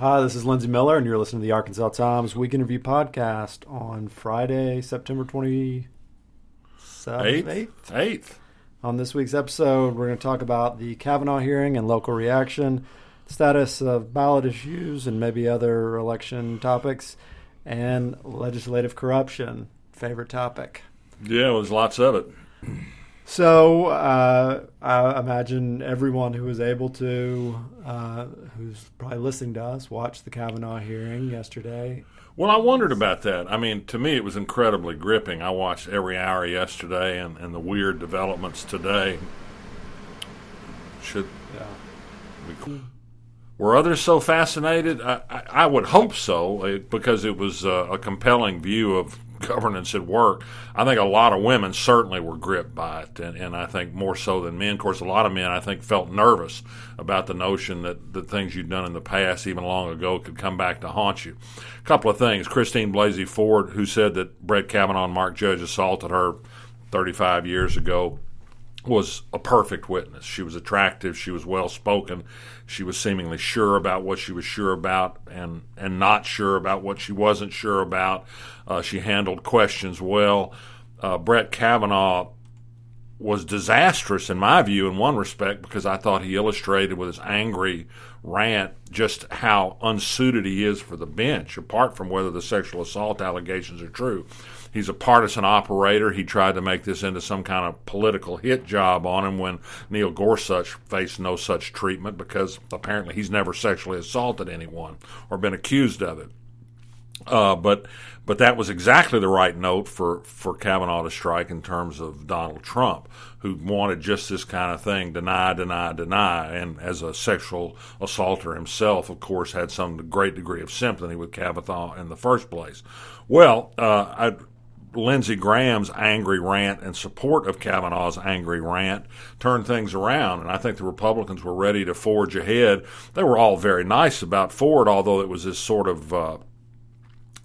Hi, this is Lindsey Millar, and you're listening to the Arkansas Times Week in Review podcast on Friday, September 27th, 8th. Eighth. On this week's episode, we're going to talk about the Kavanaugh hearing and local reaction, status of ballot issues, and maybe other election topics, and legislative corruption. Favorite topic. Yeah, well, there's lots of it. So uh, I imagine everyone who was able to, uh, who's probably listening to us, watched the Kavanaugh hearing yesterday. Well, I wondered about that. I mean, to me, it was incredibly gripping. I watched every hour yesterday and, and the weird developments today. Should Yeah. we, were others so fascinated? I, I, I would hope so, eh, because it was uh, a compelling view of governance at work. I think a lot of women certainly were gripped by it, and, and I think more so than men. Of course, a lot of men I think felt nervous about the notion that the things you'd done in the past, even long ago, could come back to haunt you. A couple of things. Christine Blasey Ford, who said that Brett Kavanaugh and Mark Judge assaulted her 35 years ago, was a perfect witness. She was attractive. She was well spoken. She was seemingly sure about what she was sure about, and and not sure about what she wasn't sure about. Uh, she handled questions well. Uh, Brett Kavanaugh was disastrous in my view in one respect because I thought he illustrated with his angry rant just how unsuited he is for the bench, apart from whether the sexual assault allegations are true. He's a partisan operator. He tried to make this into some kind of political hit job on him when Neil Gorsuch faced no such treatment because apparently he's never sexually assaulted anyone or been accused of it. Uh, but but that was exactly the right note for, for Kavanaugh to strike in terms of Donald Trump, who wanted just this kind of thing deny, deny, deny. And as a sexual assaulter himself, of course, had some great degree of sympathy with Kavanaugh in the first place. Well, uh, I, Lindsey Graham's angry rant in support of Kavanaugh's angry rant turned things around, and I think the Republicans were ready to forge ahead. They were all very nice about Ford, although it was this sort of uh,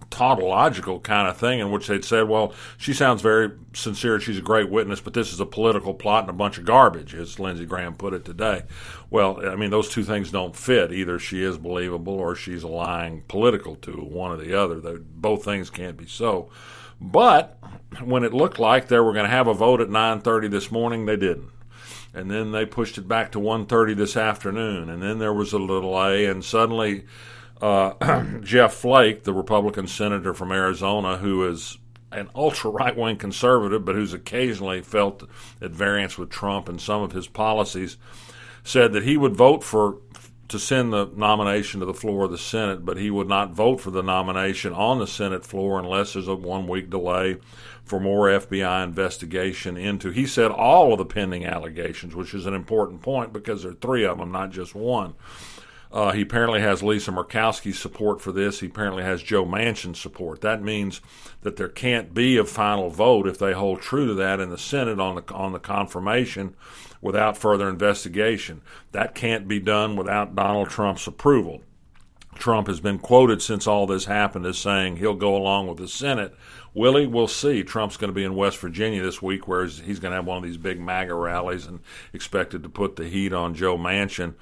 tautological kind of thing in which they'd said, well, she sounds very sincere, she's a great witness, but this is a political plot and a bunch of garbage, as Lindsey Graham put it today. Well, I mean, those two things don't fit. Either she is believable or she's a lying political tool, one or the other. They, both things can't be so. But when it looked like they were going to have a vote at 9:30 this morning, they didn't. And then they pushed it back to 1:30 this afternoon, and then there was a delay, and suddenly uh, Jeff Flake, the Republican senator from Arizona, who is an ultra right wing conservative, but who's occasionally felt at variance with Trump and some of his policies, said that he would vote for to send the nomination to the floor of the Senate, but he would not vote for the nomination on the Senate floor unless there's a one week delay for more FBI investigation into, he said, all of the pending allegations, which is an important point because there are three of them, not just one. Uh, he apparently has Lisa Murkowski's support for this. He apparently has Joe Manchin's support. That means that there can't be a final vote if they hold true to that in the Senate on the on the confirmation without further investigation. That can't be done without Donald Trump's approval. Trump has been quoted since all this happened as saying he'll go along with the Senate. Will he? We'll see. Trump's going to be in West Virginia this week, where he's going to have one of these big MAGA rallies and expected to put the heat on Joe Manchin.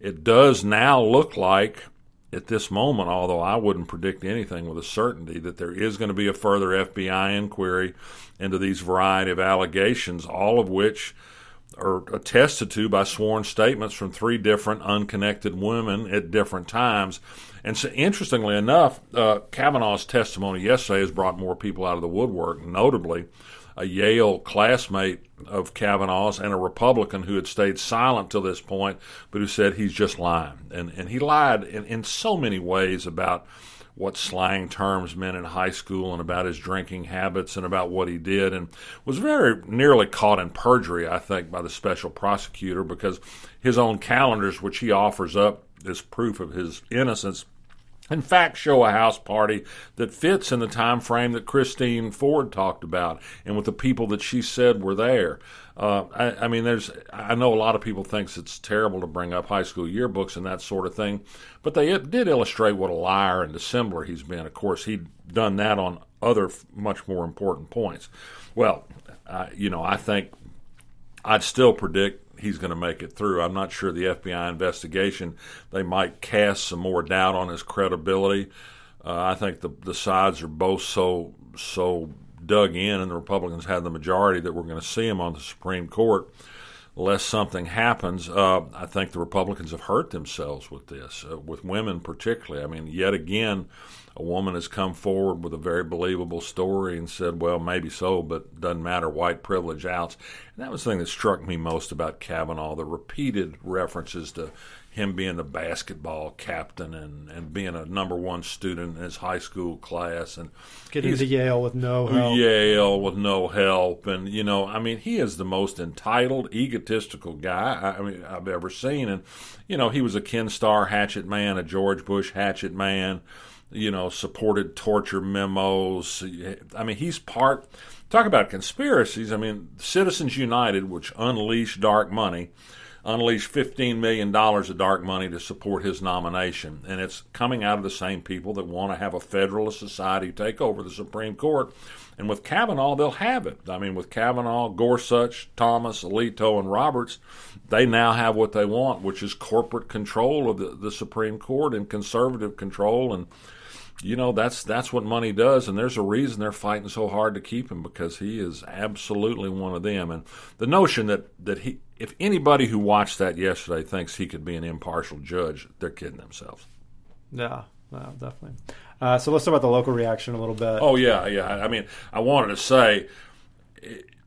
It does now look like, at this moment, although I wouldn't predict anything with a certainty, that there is going to be a further FBI inquiry into these variety of allegations, all of which are attested to by sworn statements from three different unconnected women at different times. And so, interestingly enough, uh, Kavanaugh's testimony yesterday has brought more people out of the woodwork, notably a Yale classmate of Kavanaugh's and a Republican who had stayed silent till this point, but who said he's just lying. And, and he lied in, in so many ways about what slang terms meant in high school and about his drinking habits and about what he did, and was very nearly caught in perjury, I think, by the special prosecutor because his own calendars, which he offers up as proof of his innocence, in fact show a house party that fits in the time frame that Christine Ford talked about and with the people that she said were there. Uh, I, I, mean, there's I know a lot of people thinks it's terrible to bring up high school yearbooks and that sort of thing, but they did illustrate what a liar and dissembler he's been. Of course, he'd done that on other much more important points. Well, uh, you know, I think I'd still predict he's going to make it through. I'm not sure the FBI investigation they might cast some more doubt on his credibility. Uh, I think the the sides are both so so dug in, and the Republicans have the majority that we're going to see him on the Supreme Court. Unless something happens, uh, I think the Republicans have hurt themselves with this, uh, with women particularly. I mean, yet again, a woman has come forward with a very believable story and said, well, maybe so, but doesn't matter, white privilege outs. And that was the thing that struck me most about Kavanaugh the repeated references to him being the basketball captain and, and being a number one student in his high school class and getting to Yale with no help. Yale with no help, and you know, I mean, he is the most entitled, egotistical guy I, I mean I've ever seen, and you know, he was a Ken Starr hatchet man, a George Bush hatchet man you know, supported torture memos. I mean, he's part. Talk about conspiracies. I mean, Citizens United, which unleashed dark money, unleashed $15 million of dark money to support his nomination. And it's coming out of the same people that want to have a Federalist Society take over the Supreme Court. And with Kavanaugh, they'll have it. I mean, with Kavanaugh, Gorsuch, Thomas, Alito, and Roberts, they now have what they want, which is corporate control of the, the Supreme Court and conservative control. And you know that's that's what money does, and there's a reason they're fighting so hard to keep him because he is absolutely one of them. And the notion that that he, if anybody who watched that yesterday thinks he could be an impartial judge, they're kidding themselves. Yeah, no, definitely. Uh, so let's talk about the local reaction a little bit. Oh yeah, yeah. I mean, I wanted to say,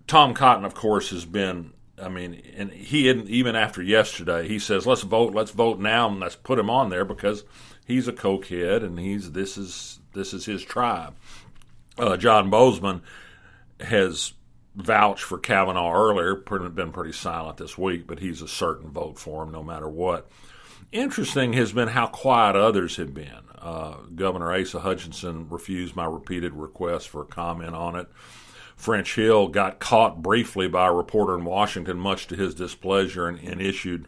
Tom Cotton, of course, has been. I mean, and he even after yesterday, he says, "Let's vote. Let's vote now, and let's put him on there because." He's a cokehead, and he's this is this is his tribe. Uh, John Boozman has vouched for Kavanaugh earlier, been pretty silent this week, but he's a certain vote for him no matter what. Interesting has been how quiet others have been. Uh, Governor Asa Hutchinson refused my repeated request for a comment on it. French Hill got caught briefly by a reporter in Washington, much to his displeasure, and, and issued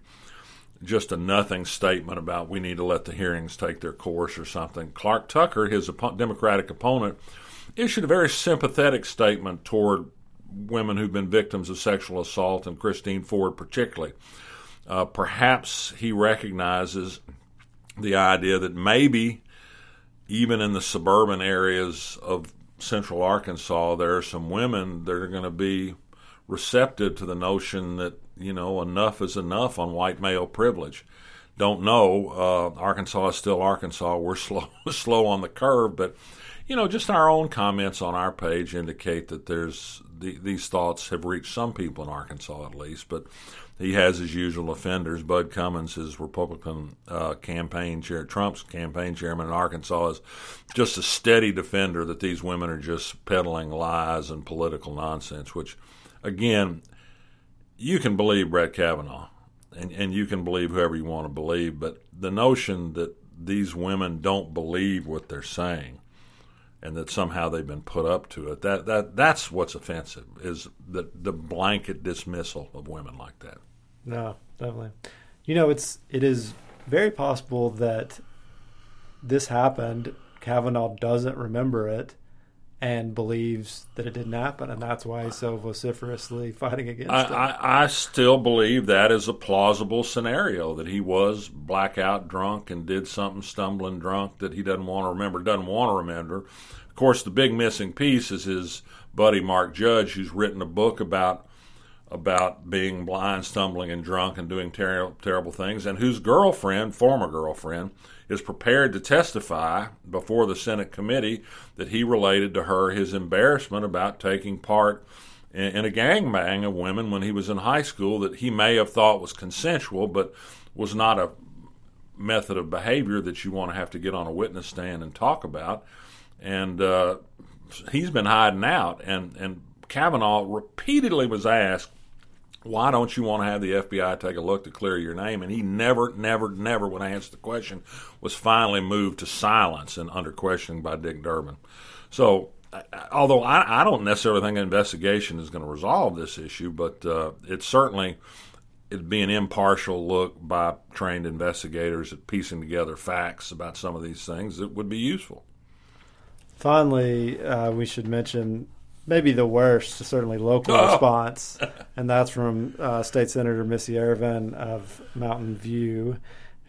just a nothing statement about we need to let the hearings take their course or something. Clark Tucker, his op- Democratic opponent, issued a very sympathetic statement toward women who've been victims of sexual assault, and Christine Ford particularly. Uh, perhaps he recognizes the idea that maybe even in the suburban areas of central Arkansas, there are some women that are going to be receptive to the notion that you know enough is enough on white male privilege. Don't know. Uh, Arkansas is still Arkansas. We're slow slow on the curve, but you know, just our own comments on our page indicate that there's the, these thoughts have reached some people in Arkansas at least. But he has his usual offenders. Bud Cummins, his Republican uh, campaign chair, Trump's campaign chairman in Arkansas, is just a steady defender that these women are just peddling lies and political nonsense, which again, you can believe Brett Kavanaugh, and, and you can believe whoever you want to believe, but the notion that these women don't believe what they're saying and that somehow they've been put up to it that that that's what's offensive is the the blanket dismissal of women like that. No definitely. You know it's it is very possible that this happened. Kavanaugh doesn't remember it and believes that it didn't happen, and that's why he's so vociferously fighting against I, it. I, I still believe that is a plausible scenario that he was blackout drunk and did something stumbling drunk that he doesn't want to remember, doesn't want to remember. Of course, the big missing piece is his buddy Mark Judge, who's written a book about about being blind, stumbling, and drunk and doing ter- terrible things, and whose girlfriend, former girlfriend, is prepared to testify before the Senate committee that he related to her his embarrassment about taking part in, a gangbang of women when he was in high school that he may have thought was consensual, but was not a method of behavior that you want to have to get on a witness stand and talk about. And uh, he's been hiding out, and and Kavanaugh repeatedly was asked why don't you want to have the FBI take a look to clear your name? And he never, never, never, when I answered the question, was finally moved to silence and under questioning by Dick Durbin. So, although I, I don't necessarily think an investigation is going to resolve this issue, but uh, certainly it'd be an impartial look by trained investigators at piecing together facts about some of these things that would be useful. Finally, uh, we should mention maybe the worst, certainly local Oh. response, and that's from uh, State Senator Missy Irvin of Mountain View,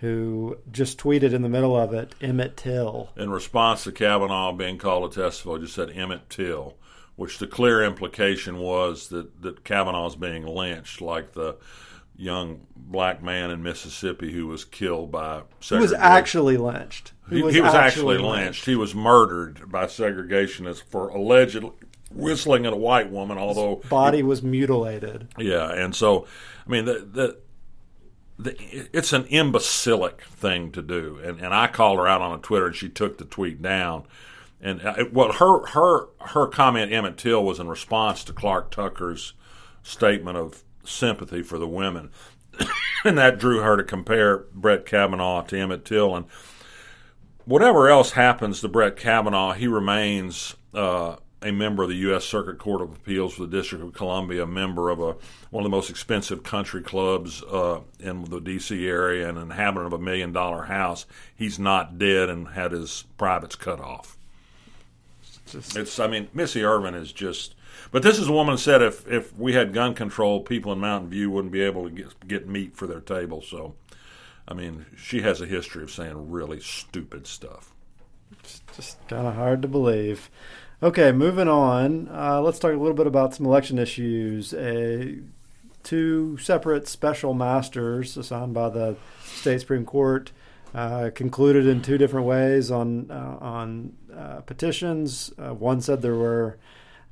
who just tweeted in the middle of it, Emmett Till. in response to Kavanaugh being called to testify, just said Emmett Till, which the clear implication was that, that Kavanaugh's being lynched, like the young black man in Mississippi who was killed by Who was actually lynched. Who He, he was actually lynched. He was murdered by segregationists for allegedly whistling at a white woman, although Body was mutilated. yeah, and so I mean the the. The, it's an imbecilic thing to do, and, and I called her out on Twitter, and she took the tweet down. And uh, well, her her her comment, Emmett Till, was in response to Clark Tucker's statement of sympathy for the women, and that drew her to compare Brett Kavanaugh to Emmett Till. And whatever else happens to Brett Kavanaugh, he remains uh, a member of the U.S. Circuit Court of Appeals for the District of Columbia, a member of a one of the most expensive country clubs uh, in the D.C. area, and an inhabitant of a million dollar house. He's not dead and had his privates cut off. Just, It's, I mean, Missy Irvin is just. But this is a woman who said if if we had gun control, people in Mountain View wouldn't be able to get get meat for their table. So, I mean, she has a history of saying really stupid stuff. It's just kind of hard to believe. Okay, moving on. Uh, let's talk a little bit about some election issues. A two separate special masters assigned by the state supreme court uh, concluded in two different ways on uh, on uh, petitions. Uh, one said there were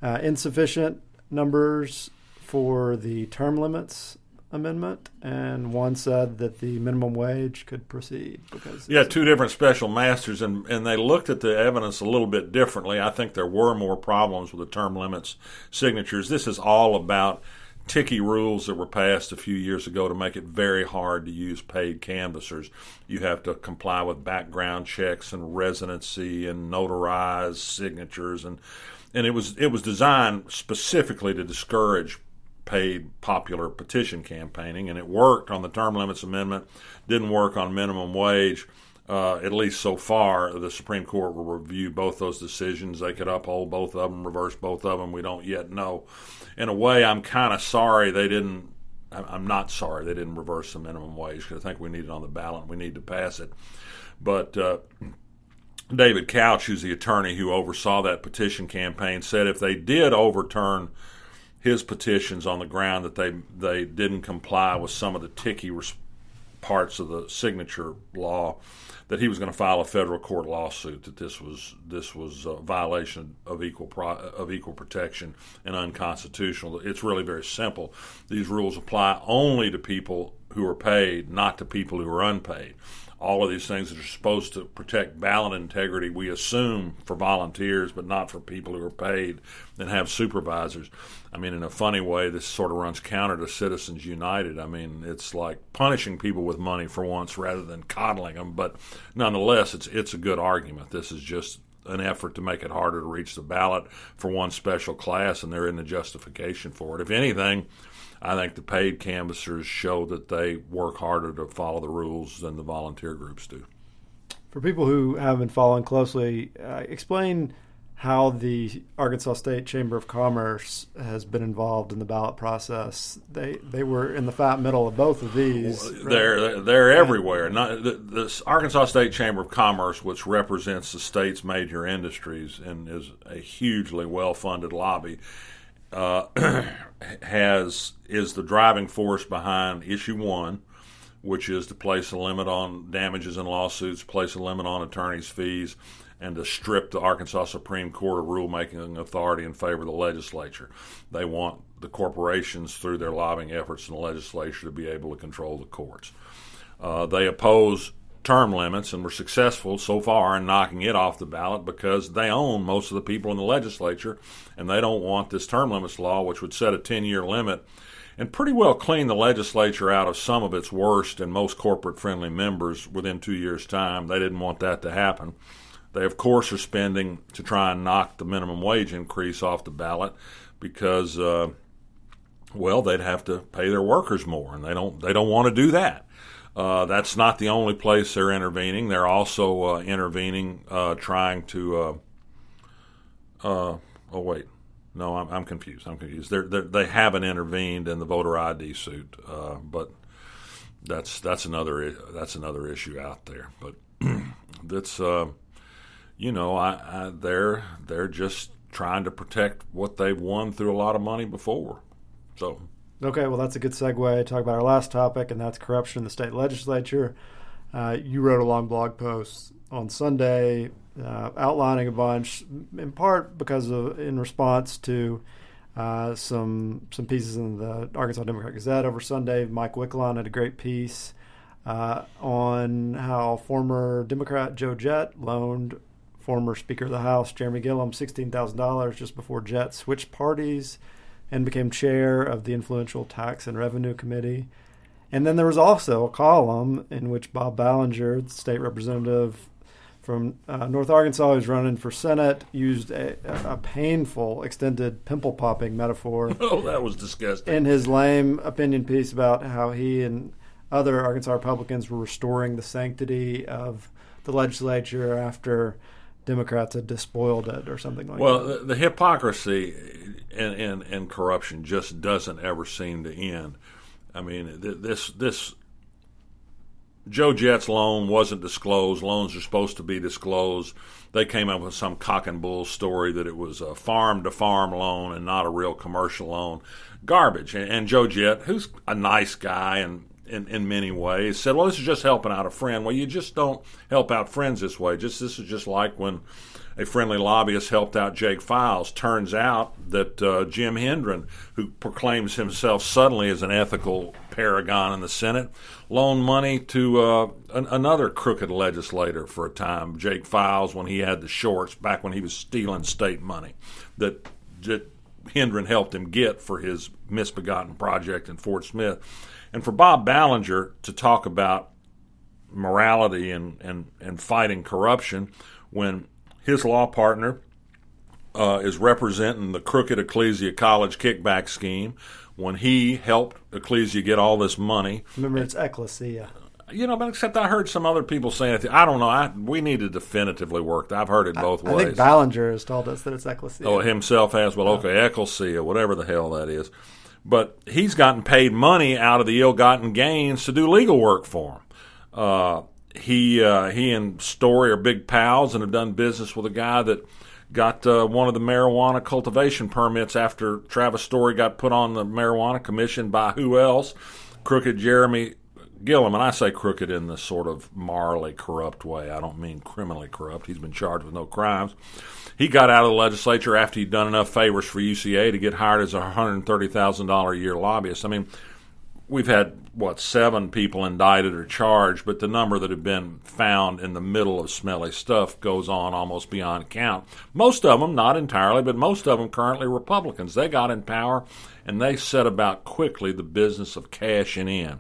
uh, insufficient numbers for the term limits amendment, and one said that the minimum wage could proceed because Yeah, two different special masters, and, and they looked at the evidence a little bit differently. I think there were more problems with the term limits signatures. This is all about ticky rules that were passed a few years ago to make it very hard to use paid canvassers. You have to comply with background checks and residency and notarize signatures and and it was it was designed specifically to discourage paid popular petition campaigning, and it worked on the term limits amendment. Didn't work on minimum wage. Uh, at least so far, the Supreme Court will review both those decisions. They could uphold both of them, reverse both of them. We don't yet know. In a way, I'm kind of sorry they didn't. I'm not sorry they didn't reverse the minimum wage because I think we need it on the ballot. We need to pass it. But uh, David Couch, who's the attorney who oversaw that petition campaign, said if they did overturn his petitions on the ground that they they didn't comply with some of the ticky res- parts of the signature law, that he was going to file a federal court lawsuit that this was this was a violation of equal pro- of equal protection and unconstitutional. It's really very simple. These rules apply only to people who are paid, not to people who are unpaid all of these things that are supposed to protect ballot integrity, we assume for volunteers, but not for people who are paid and have supervisors. I mean, in a funny way, this sort of runs counter to Citizens United. I mean, it's like punishing people with money for once rather than coddling them. But nonetheless, it's it's a good argument. This is just an effort to make it harder to reach the ballot for one special class, and they're in the justification for it. If anything, I think the paid canvassers show that they work harder to follow the rules than the volunteer groups do. For people who haven't been following closely, uh, explain how the Arkansas State Chamber of Commerce has been involved in the ballot process. They they were in the fat middle of both of these. They're they're everywhere. Not, the, the Arkansas State Chamber of Commerce, which represents the state's major industries and is a hugely well-funded lobby, uh, has is the driving force behind issue one, which is to place a limit on damages and lawsuits, place a limit on attorneys' fees, and to strip the Arkansas Supreme Court of rulemaking authority in favor of the legislature. They want the corporations, through their lobbying efforts in the legislature, to be able to control the courts. Uh, they oppose term limits and were successful so far in knocking it off the ballot because they own most of the people in the legislature and they don't want this term limits law, which would set a 10 year limit and pretty well clean the legislature out of some of its worst and most corporate friendly members within two years' time. They didn't want that to happen. They, of course, are spending to try and knock the minimum wage increase off the ballot because, uh, well, they'd have to pay their workers more, and they don't. They don't want to do that. Uh, that's not the only place they're intervening. They're also uh, intervening, uh, trying to. Uh, uh, oh wait, no, I'm, I'm confused. I'm confused. They're, they're, they have not intervened in the voter ID suit, uh, but that's that's another that's another issue out there. But that's you know, I, I, they're they're just trying to protect what they've won through a lot of money before. So okay, well, that's a good segue to talk about our last topic, and that's corruption in the state legislature. Uh, you wrote a long blog post on Sunday uh, outlining a bunch, in part because of in response to uh, some some pieces in the Arkansas Democrat Gazette over Sunday. Mike Wickline had a great piece uh, on how former Democrat Joe Jett loaned former Speaker of the House Jeremy Gillam sixteen thousand dollars just before Jett switched parties and became chair of the influential Tax and Revenue Committee. And then there was also a column in which Bob Ballinger, the state representative from uh, North Arkansas, who's running for Senate, used a, a painful, extended pimple popping metaphor. Oh, that was disgusting. In his lame opinion piece about how he and other Arkansas Republicans were restoring the sanctity of the legislature after Democrats had despoiled it or something like well, that. Well, the, the, hypocrisy and, and, and corruption just doesn't ever seem to end. I mean, this this Joe Jett's loan wasn't disclosed. Loans are supposed to be disclosed. They came up with some cock and bull story that it was a farm to farm loan and not a real commercial loan. Garbage. And, and Joe Jett, who's a nice guy and in, in many ways, said, "Well, this is just helping out a friend." Well, you just don't help out friends this way. Just this is just like when a friendly lobbyist helped out Jake Files. Turns out that uh, Jim Hendren, who proclaims himself suddenly as an ethical paragon in the Senate, loaned money to uh, an, another crooked legislator for a time, Jake Files, when he had the shorts back when he was stealing state money that, that Hendren helped him get for his misbegotten project in Fort Smith. And for Bob Ballinger to talk about morality and, and, and fighting corruption when his law partner uh, is representing the crooked Ecclesia College kickback scheme, when he helped Ecclesia get all this money. Remember, it's Ecclesia. You know, but except I heard some other people saying it. I don't know. I, we need to definitively work. I've heard it both I, ways. I think Ballinger has told us that it's Ecclesia. Oh, himself has. Well, okay, Ecclesia, whatever the hell that is but he's gotten paid money out of the ill-gotten gains to do legal work for him. Uh, he uh, he and Story are big pals and have done business with a guy that got uh, one of the marijuana cultivation permits after Travis Story got put on the marijuana commission by who else? Crooked Jeremy Gillam, and I say crooked in the sort of morally corrupt way. I don't mean criminally corrupt. He's been charged with no crimes he got out of the legislature after he'd done enough favors for UCA to get hired as a $130,000 a year lobbyist. I mean, we've had what seven people indicted or charged, but the number that have been found in the middle of smelly stuff goes on almost beyond count. Most of them, not entirely, but most of them currently Republicans. They got in power and they set about quickly the business of cashing in.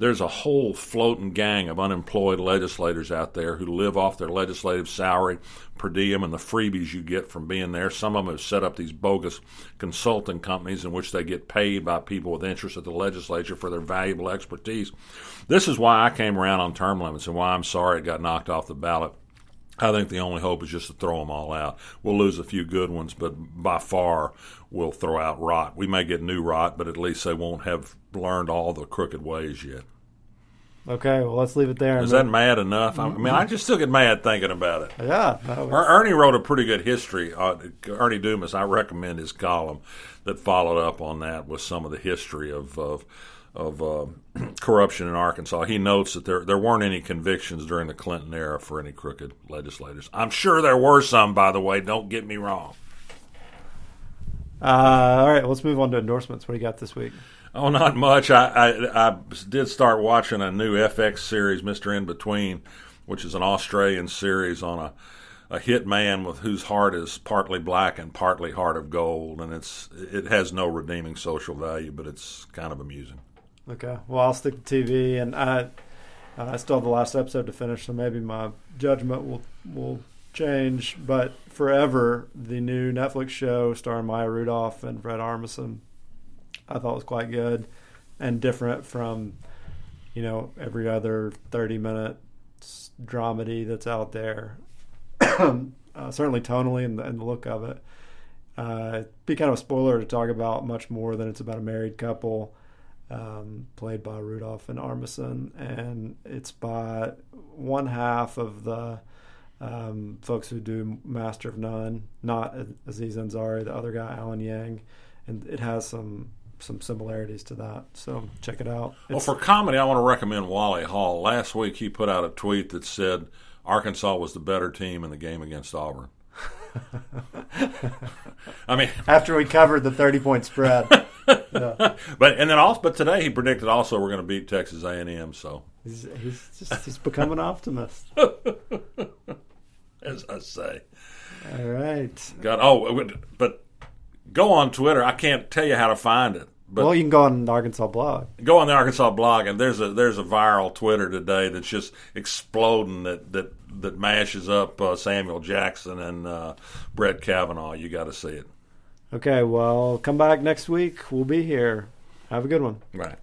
There's a whole floating gang of unemployed legislators out there who live off their legislative salary, per diem and the freebies you get from being there. Some of them have set up these bogus consulting companies in which they get paid by people with interest at the legislature for their valuable expertise. This is why I came around on term limits and why I'm sorry it got knocked off the ballot. I think the only hope is just to throw them all out. We'll lose a few good ones, but by far we'll throw out rot. We may get new rot, but at least they won't have learned all the crooked ways yet. Okay, well, let's leave it there. Is that mad enough? I mean, I just still get mad thinking about it. Yeah. Was... Ernie wrote a pretty good history. Uh, Ernie Dumas, I recommend his column that followed up on that with some of the history of of, of uh, corruption in Arkansas. He notes that there there weren't any convictions during the Clinton era for any crooked legislators. I'm sure there were some, by the way. Don't get me wrong. Uh, all right, let's move on to endorsements. What do you got this week? Oh, not much. I, I, I did start watching a new FX series, Mister In Between, which is an Australian series on a a hit man with whose heart is partly black and partly heart of gold, and it's it has no redeeming social value, but it's kind of amusing. Okay, well I'll stick to TV, and I I still have the last episode to finish, so maybe my judgment will will change. But forever, the new Netflix show starring Maya Rudolph and Fred Armisen I thought was quite good and different from you know every other 30 minute dramedy that's out there. Uh, certainly tonally and the, and the, look of it. Uh, be kind of a spoiler to talk about much more than it's about a married couple um, played by Rudolph and Armisen, and it's by one half of the um, folks who do Master of None, not Aziz Ansari, the other guy, Alan Yang, and it has some some similarities to that. So check it out. It's, well, for comedy, I want to recommend Wally Hall. Last week, he put out a tweet that said Arkansas was the better team in the game against Auburn. I mean, after we covered the thirty-point spread, yeah. but and then also, but today he predicted also we're going to beat Texas A and M. So he's, he's just he's become an optimist, as I say. All right. God, oh, but go on Twitter. I can't tell you how to find it. But well, you can go on the Arkansas blog. Go on the Arkansas blog, and there's a there's a viral Twitter today that's just exploding that that that mashes up uh, Samuel Jackson and uh, Brett Kavanaugh. You got to see it. Okay, well, come back next week. We'll be here. Have a good one. Right.